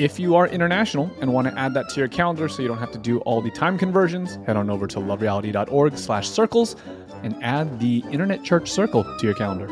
If you are international and want to add that to your calendar so you don't have to do all the time conversions, head on over to lovereality.org slash circles and add the Internet Church Circle to your calendar.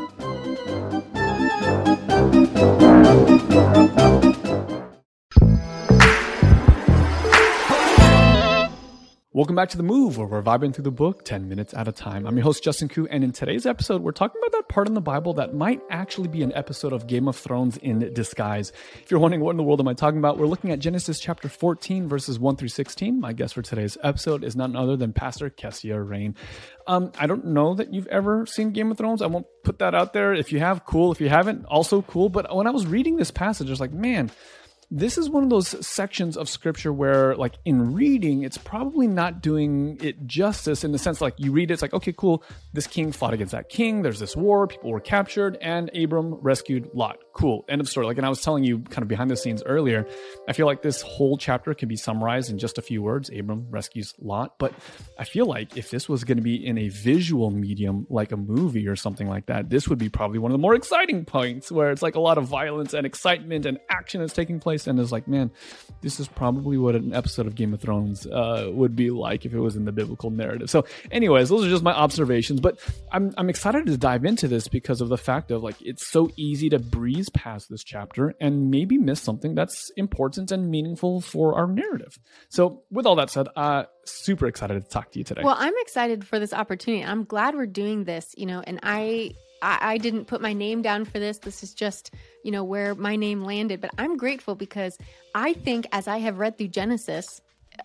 Welcome back to The Move, where we're vibing through the book 10 minutes at a time. I'm your host, Justin Khoe, and in today's episode, we're talking about that part in the Bible that might actually be an episode of Game of Thrones in disguise. If you're wondering what in the world am I talking about, we're looking at Genesis chapter 14, verses 1 through 16. My guest for today's episode is none other than Pastor Kessia Reyne. Um, I don't know that you've ever seen Game of Thrones. I won't put that out there. If you have, cool. If you haven't, also cool. But when I was reading this passage, I was like, man, this is one of those sections of scripture where like in reading it's probably not doing it justice in the sense like you read it, it's like okay cool this king fought against that king there's this war people were captured and abram rescued lot. Cool end of story. Like and i was telling you kind of behind the scenes earlier i feel like this whole chapter can be summarized in just a few words. Abram rescues lot. But i feel like if this was going to be in a visual medium like a movie or something like that this would be probably one of the more exciting points where it's like a lot of violence and excitement and action is taking place and is like man this is probably what an episode of game of thrones uh, would be like if it was in the biblical narrative. So anyways those are just my observations but I'm, I'm excited to dive into this because of the fact of like it's so easy to breeze past this chapter and maybe miss something that's important and meaningful for our narrative. So with all that said uh super excited to talk to you today. Well, I'm excited for this opportunity. I'm glad we're doing this, you know, and I, I I didn't put my name down for this. This is just, you know, where my name landed, but I'm grateful because I think as I have read through Genesis,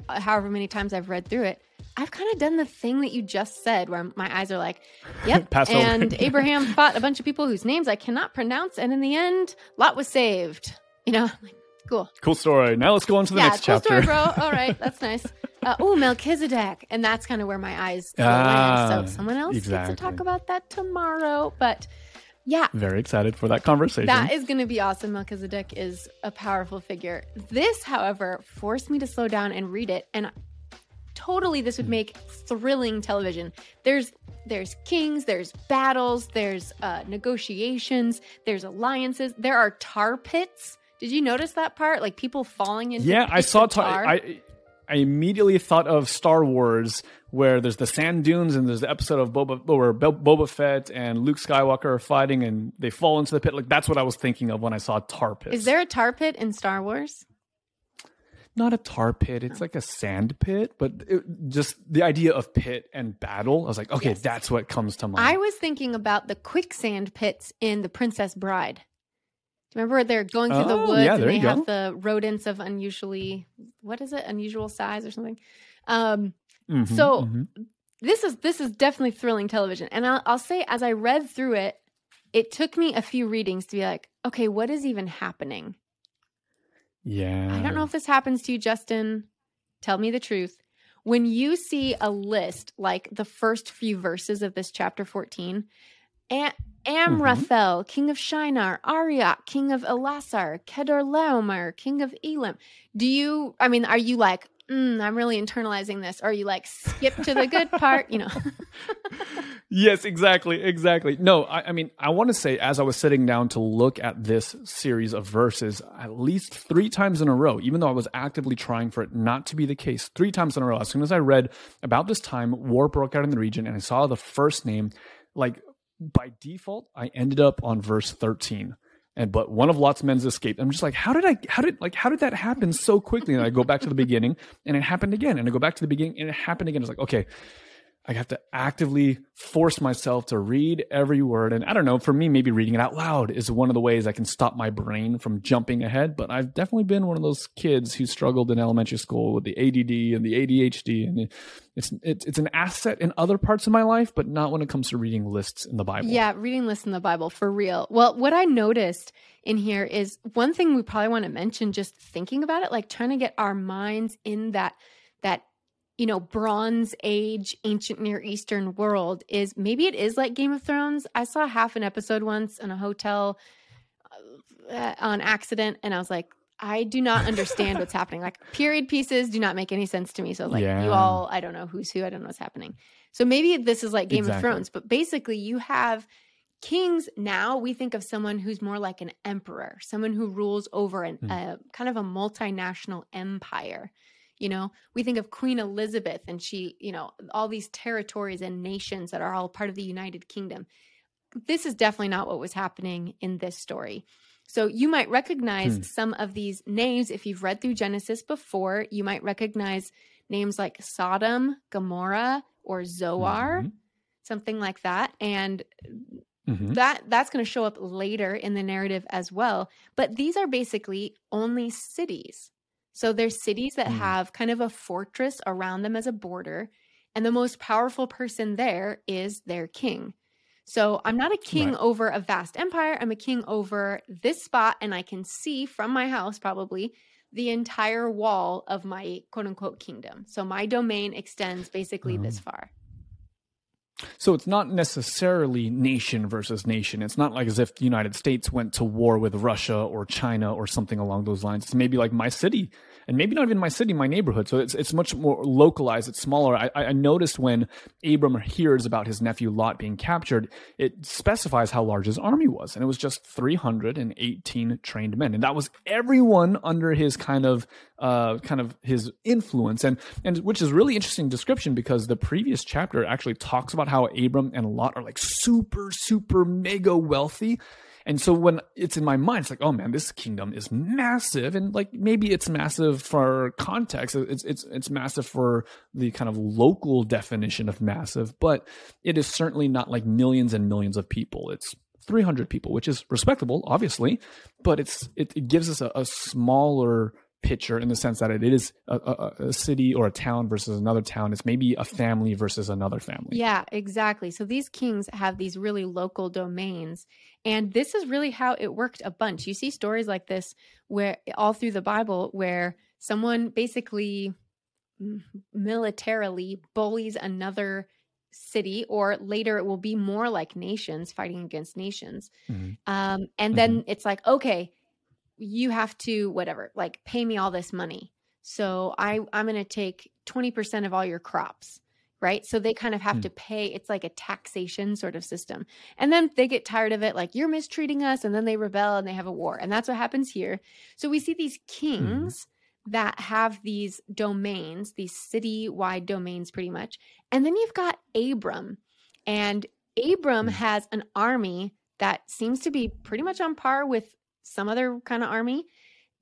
uh, however many times I've read through it, I've kind of done the thing that you just said where my eyes are like, yep. And Abraham fought a bunch of people whose names I cannot pronounce and in the end, Lot was saved. You know, like, cool. cool story now let's go on to the yeah, next cool chapter story, bro. All right, that's nice. Uh, oh, Melchizedek, and that's kind of where my eyes go Ah, land. So someone else gets exactly. to talk about that tomorrow. But yeah, very excited for that conversation that is going to be awesome. Melchizedek is a powerful figure. This, however, forced me to slow down and read it, and totally this would make thrilling television. There's there's kings, there's battles, there's uh, negotiations, there's alliances, there are tar pits. Did you notice that part? Like people falling into yeah i saw tar. i i immediately thought of star wars where there's the sand dunes and there's the episode of boba where boba fett and luke skywalker are fighting and they fall into the pit like that's what i was thinking of when i saw tar pits Is there a tar pit in Star Wars? not a tar pit it's like a sand pit but it, just the idea of pit and battle i was like okay Yes. that's what comes to mind I was thinking about the quicksand pits in The Princess Bride. Remember where they're going through the Oh, woods yeah, and they have the rodents of unusually what is it? Unusual size or something. Um, Mhm, so- mhm. this is this is definitely thrilling television. And I'll, I'll say as I read through it, it took me a few readings to be like, okay, what is even happening? yeah I don't know if this happens to you, Justin. Tell me the truth. When you see a list like the first few verses of this chapter 14, Am- Amraphel, king of Shinar, Arioch, king of Elasar, Kedorlaomer, king of Elam. Do you, I mean, are you like, mm, I'm really internalizing this, or you like skip to the good part, you know. yes, exactly, exactly. No, I, I mean, I want to say as I was sitting down to look at this series of verses, at least three times in a row, even though I was actively trying for it not to be the case, three times in a row. As soon as I read about this time, war broke out in the region, and I saw the first name, like by default, I ended up on verse 13 and but one of Lot's men's escaped. I'm just like, how did I, how did, like, how did that happen so quickly? And I go back to the beginning and it happened again. And I go back to the beginning and it happened again. It's like, okay, I have to actively force myself to read every word. And I don't know, for me, maybe reading it out loud is one of the ways I can stop my brain from jumping ahead. But I've definitely been one of those kids who struggled in elementary school with the ADD and the ADHD. And it's, it's, it's an asset in other parts of my life, but not when it comes to reading lists in the Bible. Yeah, reading lists in the Bible for real. Well, what I noticed in here is one thing we probably want to mention just thinking about it, like trying to get our minds in that that you know, Bronze Age, ancient Near Eastern world is maybe it is like Game of Thrones. I saw half an episode once in a hotel uh, on accident, and I was like, I do not understand what's happening. Like, period pieces do not make any sense to me. So, like, yeah. you all, I don't know who's who, I don't know what's happening. So, maybe this is like Game exactly. of Thrones, but basically, you have kings now we think of someone who's more like an emperor someone who rules over an, mm. a kind of a multinational empire you know, we think of Queen Elizabeth and she, you know, all these territories and nations that are all part of the United Kingdom. This is definitely not what was happening in this story. So you might recognize hmm. some of these names if you've read through Genesis before. You might recognize names like Sodom, Gomorrah, or Zoar, mm-hmm. something like that. And Mm-hmm. that that's going to show up later in the narrative as well but these are basically only cities so there's cities that mm. have kind of a fortress around them as a border, and the most powerful person there is their king. So I'm not a king right. over a vast empire. I'm a king over this spot, and I can see from my house probably the entire wall of my quote unquote kingdom. So my domain extends basically this mm. far. So it's not necessarily nation versus nation. It's not like as if the United States went to war with Russia or China or something along those lines. It's maybe like my city and maybe not even my city, my neighborhood. So it's it's much more localized. It's smaller. I, I noticed when Abram hears about his nephew Lot being captured, it specifies how large his army was, and it was just 318 trained men, and that was everyone under his kind of uh, kind of his influence, and and which is really interesting description because the previous chapter actually talks about how Abram and Lot are like super super mega wealthy and so when it's in my mind, it's like, oh man, this kingdom is massive, and like maybe it's massive for context. It's it's it's massive for the kind of local definition of massive, but it is certainly not like millions and millions of people. It's 300 people, which is respectable, obviously, but it's it, it gives us a, a smaller picture in the sense that it is a, a, a, city or a town versus another town. It's maybe a family versus another family. Yeah, exactly. So these kings have these really local domains. And this is really how it worked a bunch. You see stories like this where all through the Bible where someone basically militarily bullies another city or later it will be more like nations fighting against nations mm-hmm. um, and then mm-hmm. it's like okay you have to whatever like pay me all this money so i i'm going to take 20% of all your crops right so they kind of have hmm. to pay it's like a taxation sort of system and then they get tired of it like you're mistreating us and then they rebel and they have a war and that's what happens here so we see these hmm. kings hmm. that have these domains these city-wide domains pretty much and then you've got abram and abram hmm. has an army that seems to be pretty much on par with some other kind of army,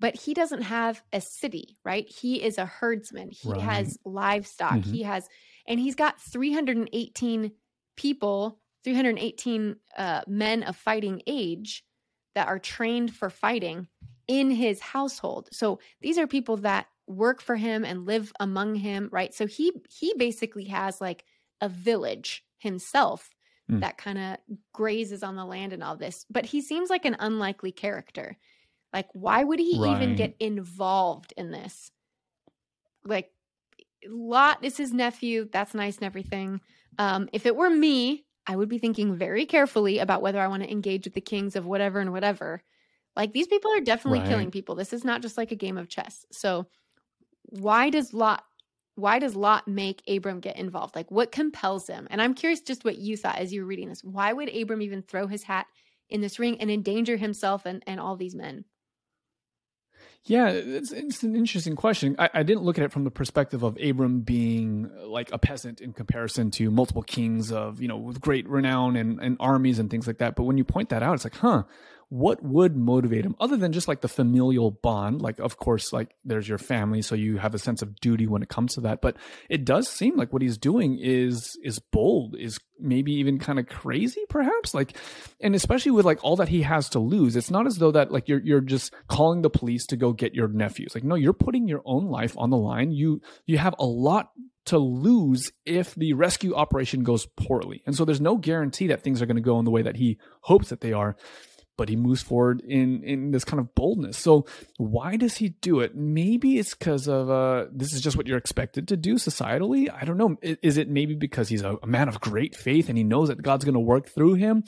but he doesn't have a city, right? He is a herdsman. He right. has livestock. Mm-hmm. He has, and he's got 318 people, 318 uh, men of fighting age that are trained for fighting in his household. So these are people that work for him and live among him, right? So he he basically has like a village himself mm. that kind of grazes on the land and all this. But he seems like an unlikely character. Like, why would he right. even get involved in this? Like, Lot is his nephew. That's nice and everything. Um, if it were me, I would be thinking very carefully about whether I want to engage with the kings of whatever and whatever. Like, these people are definitely right. killing people. This is not just like a game of chess. So, why does Lot why does Lot make Abram get involved? Like what compels him? And I'm curious just what you thought as you were reading this. Why would Abram even throw his hat in this ring and endanger himself and, and all these men? Yeah, it's, it's an interesting question. I, I, didn't look at it from the perspective of Abram being uh, like a peasant in comparison to multiple kings of, you know, with great renown and, and armies and things like that. But when you point that out, it's like, huh, what would motivate him other than just like the familial bond? Like of course like there's your family so you have a sense of duty when it comes to that. But it does seem like what he's doing is is bold is maybe even kind of crazy perhaps? Like and especially with like all that he has to lose it's not as though that like you're you're just calling the police to go get your nephews. Like no you're putting your own life on the line. You you have a lot to lose if the rescue operation goes poorly. And so there's no guarantee that things are going to go in the way that he hopes that they are but he moves forward in in this kind of boldness. So why does he do it? Maybe it's because of uh, this is just what you're expected to do societally. I don't know. Is it maybe because he's a, a man of great faith and he knows that God's going to work through him?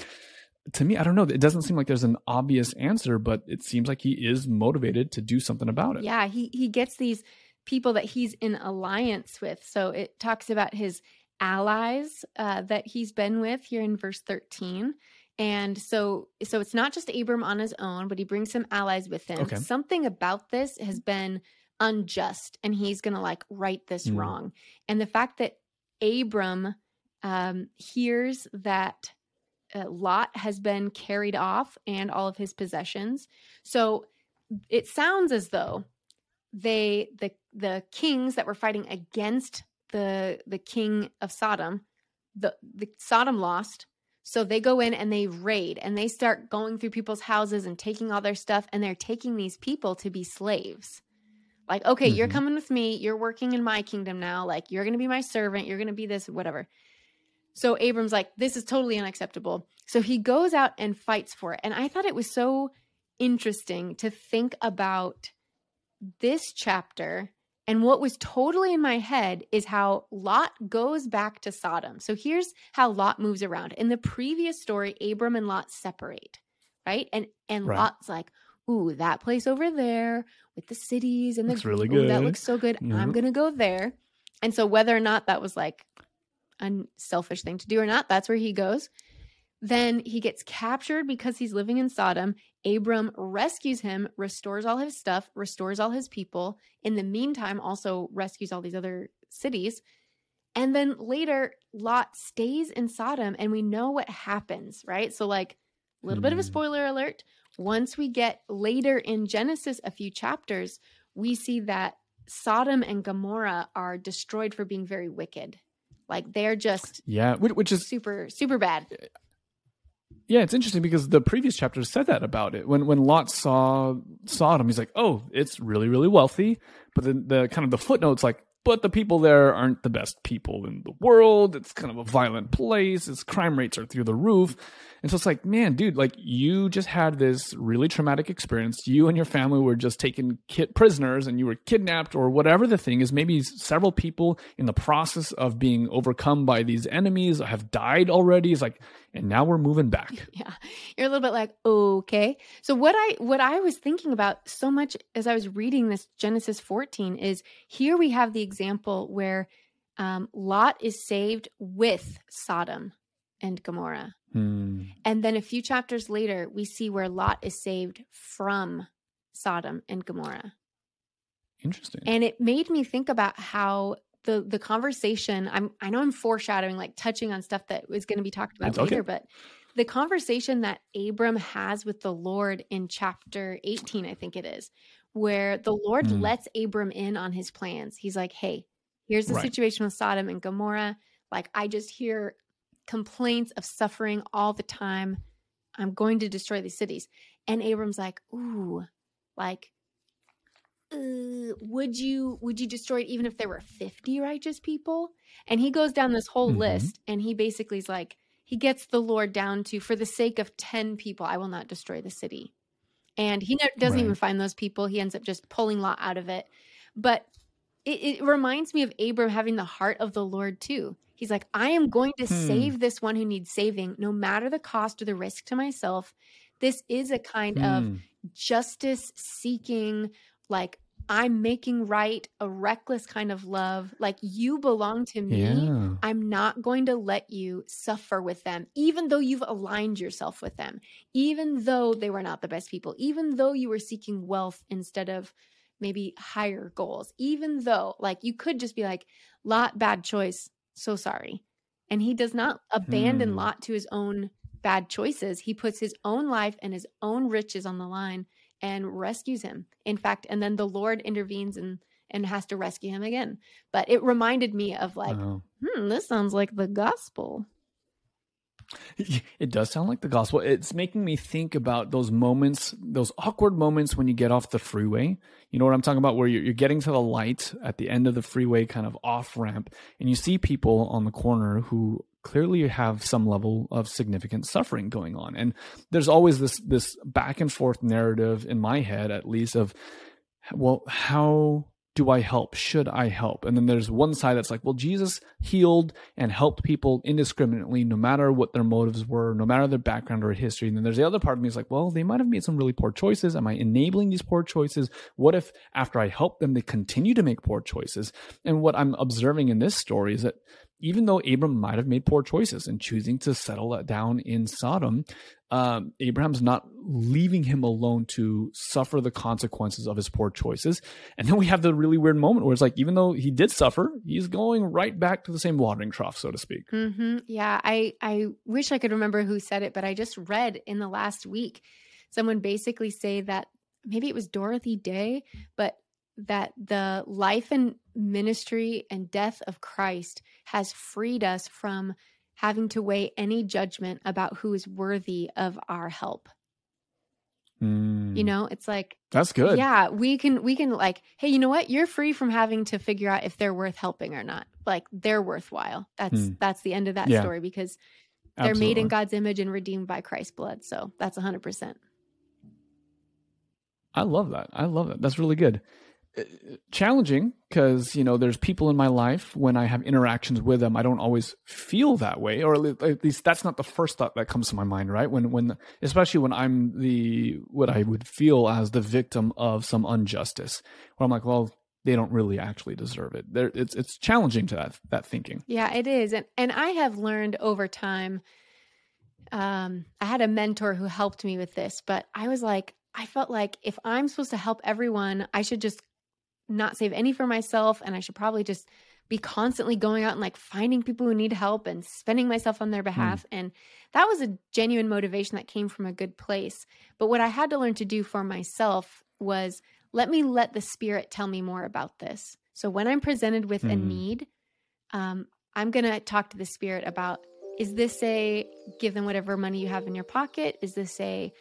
To me, I don't know. It doesn't seem like there's an obvious answer, but it seems like he is motivated to do something about it. Yeah, he he gets these people that he's in alliance with. So it talks about his allies uh, that he's been with here in verse 13 and so so it's not just Abram on his own, but he brings some allies with him. Okay. Something about this has been unjust and he's going to like right this mm. wrong. And the fact that Abram um, hears that uh, Lot has been carried off and all of his possessions. So it sounds as though they the the kings that were fighting against the the king of Sodom, the the Sodom lost, so they go in and they raid and they start going through people's houses and taking all their stuff and they're taking these people to be slaves. Like, okay, mm-hmm. you're coming with me. You're working in my kingdom now. Like, you're going to be my servant. You're going to be this, whatever. So Abram's like, this is totally unacceptable. So he goes out and fights for it. And I thought it was so interesting to think about this chapter and what was totally in my head is how Lot goes back to Sodom. So here's how Lot moves around. In the previous story, Abram and Lot separate, right? And and right. Lot's like, "Ooh, that place over there with the cities and the looks really good. that looks so good. Mm-hmm. I'm going to go there." And so whether or not that was like a selfish thing to do or not, that's where he goes. Then he gets captured because he's living in Sodom. Abram rescues him, restores all his stuff, restores all his people. In the meantime, also rescues all these other cities. And then later, Lot stays in Sodom, and we know what happens, right? So, like, a little mm. bit of a hmm. spoiler alert. Once we get later in Genesis, a few chapters, we see that Sodom and Gomorrah are destroyed for being very wicked. Like they're just yeah, which is super super bad. Yeah, it's interesting because the previous chapter said that about it. When when Lot saw Sodom, he's like, "Oh, it's really really wealthy," but then the kind of the footnotes like, "But the people there aren't the best people in the world. It's kind of a violent place. Its crime rates are through the roof." And so it's like, man, dude, like you just had this really traumatic experience. You and your family were just taken kid prisoners and you were kidnapped or whatever the thing is. Maybe several people in the process of being overcome by these enemies have died already. It's like, and now we're moving back. Yeah. You're a little bit like, okay. So what I what I was thinking about so much as I was reading this Genesis 14 is here we have the example where um, Lot is saved with Sodom and Gomorrah. Hmm. And then a few chapters later, we see where Lot is saved from Sodom and Gomorrah. Interesting. And it made me think about how the the conversation I'm I know I'm foreshadowing like touching on stuff that was going to be talked about later, but the conversation that Abram has with the Lord in chapter 18, I think it is, where the Lord mm. lets Abram in on his plans. He's like, "Hey, here's the right. situation with Sodom and Gomorrah. Like I just hear complaints of suffering all the time. I'm going to destroy these cities. And Abram's like, ooh, like, uh, would you would you destroy it even if there were 50 righteous people? And he goes down this whole mm-hmm. list and he basically is like, he gets the Lord down to, for the sake of 10 people, I will not destroy the city. And he doesn't right. even find those people. He ends up just pulling Lot out of it. But it, it, reminds me of Abram having the heart of the Lord too. He's like, I am going to hmm. save this one who needs saving, no matter the cost or the risk to myself. This is a kind hmm. of justice seeking, like I'm making right a reckless kind of love. Like you belong to me. Yeah. I'm not going to let you suffer with them, even though you've aligned yourself with them, even though they were not the best people, even though you were seeking wealth instead of maybe higher goals, even though, like, you could just be like, Lot, bad choice. So sorry. And he does not abandon Hmm. Lot to his own bad choices. He puts his own life and his own riches on the line and rescues him. In fact, and then the Lord intervenes and and has to rescue him again. But it reminded me of like, Wow. hmm, this sounds like the gospel. It does sound like the gospel. It's making me think about those moments, those awkward moments when you get off the freeway. You know what I'm talking about? Where you're, you're getting to the light at the end of the freeway, kind of off ramp, and you see people on the corner who clearly have some level of significant suffering going on. And there's always this this back and forth narrative in my head, at least, of well, how do I help? Should I help? And then there's one side that's like, well, Jesus healed and helped people indiscriminately, no matter what their motives were, no matter their background or history. And then there's the other part of me is like, well, they might have made some really poor choices. Am I enabling these poor choices? What if after I help them, they continue to make poor choices? And what I'm observing in this story is that even though Abram might have made poor choices in choosing to settle down in Sodom, um, Abraham's not leaving him alone to suffer the consequences of his poor choices. And then we have the really weird moment where it's like, even though he did suffer, he's going right back to the same watering trough, so to speak. hmm Yeah, I I wish I could remember who said it, but I just read in the last week someone basically say that maybe it was Dorothy Day, but that the life and ministry and death of Christ has freed us from having to weigh any judgment about who is worthy of our help. Mm, You know, it's like that's good. yeah, we can we can like, hey, you know what? You're free from having to figure out if they're worth helping or not. Like they're worthwhile. That's Hmm. that's the end of that Yeah. story because they're made in God's image and redeemed by Christ's blood. So that's 100%. I love that. I love it. That's really good. Challenging because you know there's people in my life when I have interactions with them, I don't always feel that way, or at at least that's not the first thought that comes to my mind. Right when when especially when I'm the what I would feel as the victim of some injustice, where I'm like, well, they don't really actually deserve it. There, it's it's challenging to that that thinking. Yeah, it is. And and I have learned over time um I had a mentor who helped me with this, but I was like I felt like if I'm supposed to help everyone, I should just not save any for myself and I should probably just be constantly going out and like finding people who need help and spending myself on their behalf and that was a genuine motivation that came from a good place. But what I had to learn to do for myself was let me let the spirit tell me more about this. So when I'm presented with a Mm. need, um, I'm going to talk to the spirit about is this a give them whatever money you have in your pocket? Is this a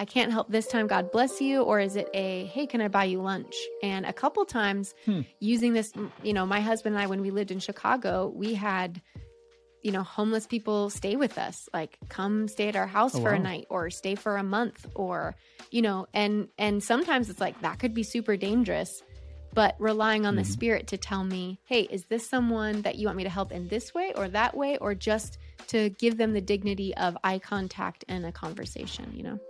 I can't help this time, God bless you? Or is it a hey, can I buy you lunch? And a couple times Hmm. using this, you know, my husband and I, when we lived in Chicago, we had, you know, homeless people stay with us, like come stay at our house Oh, for a night or stay for a month or, you know, and and sometimes it's like that could be super dangerous but relying on the Mhm. spirit to tell me, hey, is this someone that you want me to help in this way or that way, or just to give them the dignity of eye contact and a conversation, you know?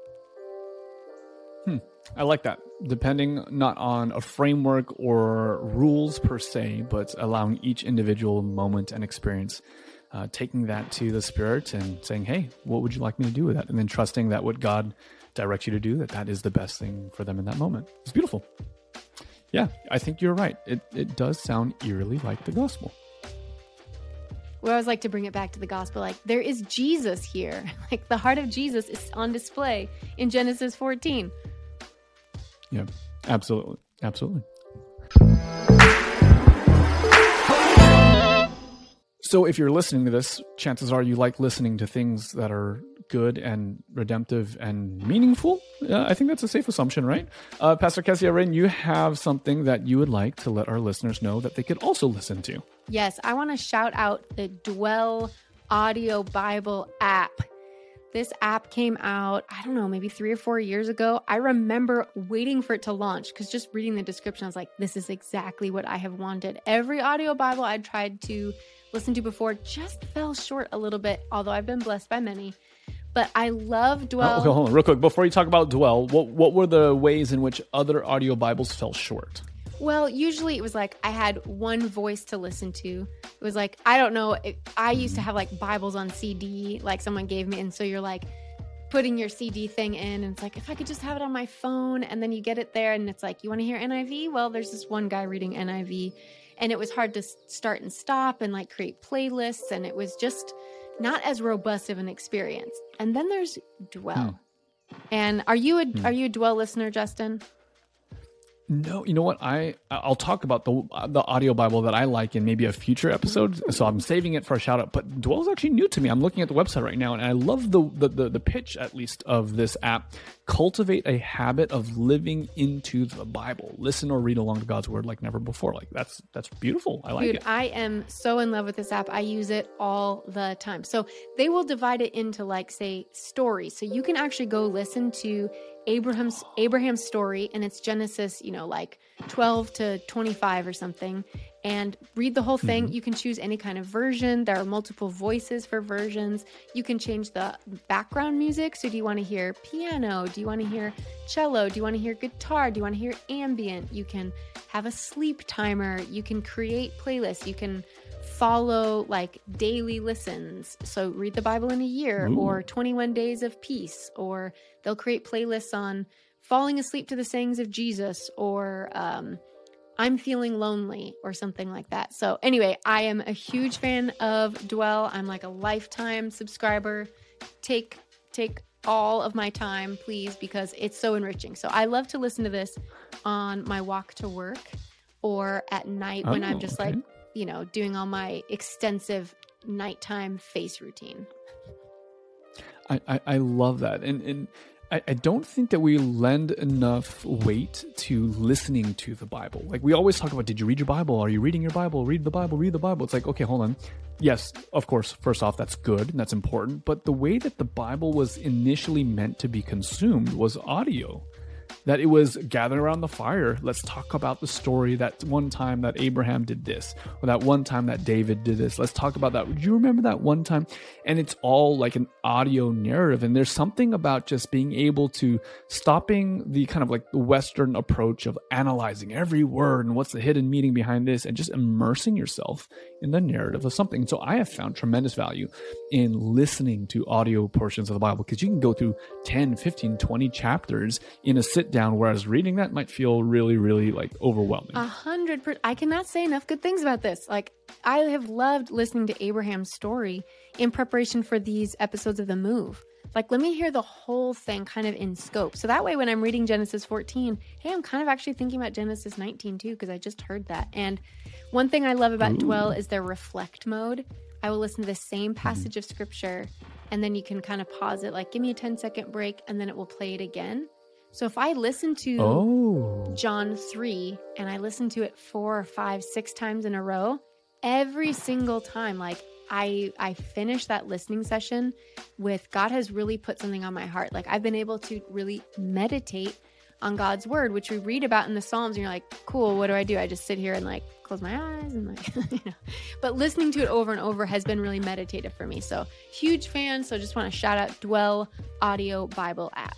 I like that. Depending not on a framework or rules per se, but allowing each individual moment and experience, uh, taking that to the spirit and saying, "Hey, what would you like me to do with that?" And then trusting that what God directs you to do, that that is the best thing for them in that moment. It's beautiful. Yeah, I think you're right. It it does sound eerily like the gospel. We always like to bring it back to the gospel like, there is Jesus here. Like the heart of Jesus is on display in Genesis 14. Yeah, absolutely, absolutely. So, if you're listening to this, chances are you like listening to things that are good and redemptive and meaningful. Uh, I think that's a safe assumption, right? Uh, Pastor Kessia Reyne, you have something that you would like to let our listeners know that they could also listen to. Yes, I want to shout out the Dwell Audio Bible app. This app came out, I don't know, maybe three or four years ago. I remember waiting for it to launch because just reading the description, I was like, this is exactly what I have wanted. Every audio Bible I'd tried to listen to before just fell short a little bit, although I've been blessed by many. But I love uh, Dwell. oh, hold on, real quick. Before you talk about Dwell, what, what were the ways in which other audio Bibles fell short? Well, usually it was like I had one voice to listen to. It was like I don't know. It, I used to have like Bibles on CD, like someone gave me, and so you're like putting your CD thing in, and it's like if I could just have it on my phone, and then you get it there, and it's like you want to hear NIV. Well, there's this one guy reading NIV, and it was hard to start and stop and like create playlists, and it was just not as robust of an experience. And then there's Dwell. Hmm. And are you a hmm. are you a Dwell listener, Justin? No, you know what? I I'll talk about the the audio Bible that I like in maybe a future episode. So I'm saving it for a shout out. But Dwell is actually new to me. I'm looking at the website right now, and I love the the the, the pitch at least of this app cultivate a habit of living into the Bible. Listen or read along to God's word like never before. Like that's that's beautiful. I like it. Dude, it. I am so in love with this app. I use it all the time. So they will divide it into like say stories. So you can actually go listen to Abraham's Abraham's story and it's Genesis, you know, like 12 to 25 or something and read the whole thing. Mm-hmm. You can choose any kind of version. There are multiple voices for versions. You can change the background music. So, do you want to hear piano? Do you want to hear cello? Do you want to hear guitar? Do you want to hear ambient? You can have a sleep timer. You can create playlists. You can follow like daily listens. So, read the Bible in a year Ooh. or 21 days of peace, or they'll create playlists on falling asleep to the sayings of Jesus or, um, I'm feeling lonely or something like that. So, anyway, I am a huge fan of Dwell. I'm like a lifetime subscriber. Take take all of my time, please, because it's so enriching. So, I love to listen to this on my walk to work or at night when I'm oh, just okay. like, you know, doing all my extensive nighttime face routine. I, I, I love that. And and I, I don't think that we lend enough weight to listening to the Bible. Like we always talk about, did you read your Bible? Are you reading your Bible? Read the Bible, read the Bible. It's like, okay, hold on. Yes, of course, first off, that's good and that's important. But the way that the Bible was initially meant to be consumed was audio that it was gather around the fire. Let's talk about the story that one time that Abraham did this, or that one time that David did this. Let's talk about that. Would you remember that one time? And it's all like an audio narrative. And there's something about just being able to stopping the kind of like the Western approach of analyzing every word and what's the hidden meaning behind this and just immersing yourself in the narrative of something. So I have found tremendous value in listening to audio portions of the Bible because you can go through 10, 15, 20 chapters in a sit down, whereas reading that might feel really, really like overwhelming. A hundred percent. I cannot say enough good things about this. Like, I have loved listening to Abraham's story in preparation for these episodes of The Move. Like, let me hear the whole thing kind of in scope. So that way, when I'm reading Genesis 14, hey, I'm kind of actually thinking about Genesis 19 too, because I just heard that. And one thing I love about Ooh. Dwell is their reflect mode. I will listen to the same mm-hmm. passage of scripture and then you can kind of pause it, like give me a 10 second break, and then it will play it again. So if I listen to oh. John 3 and I listen to it four or five, six times in a row, every single time, like I I finish that listening session with God has really put something on my heart. Like I've been able to really meditate on God's word, which we read about in the Psalms, and you're like, cool, what do I do? I just sit here and like close my eyes and like, you know. But listening to it over and over has been really meditative for me. So huge fan. So just want to shout out Dwell Audio Bible app.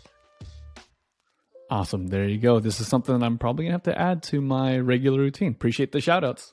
Awesome. There you go. This is something I'm probably gonna have to add to my regular routine. Appreciate the shout outs.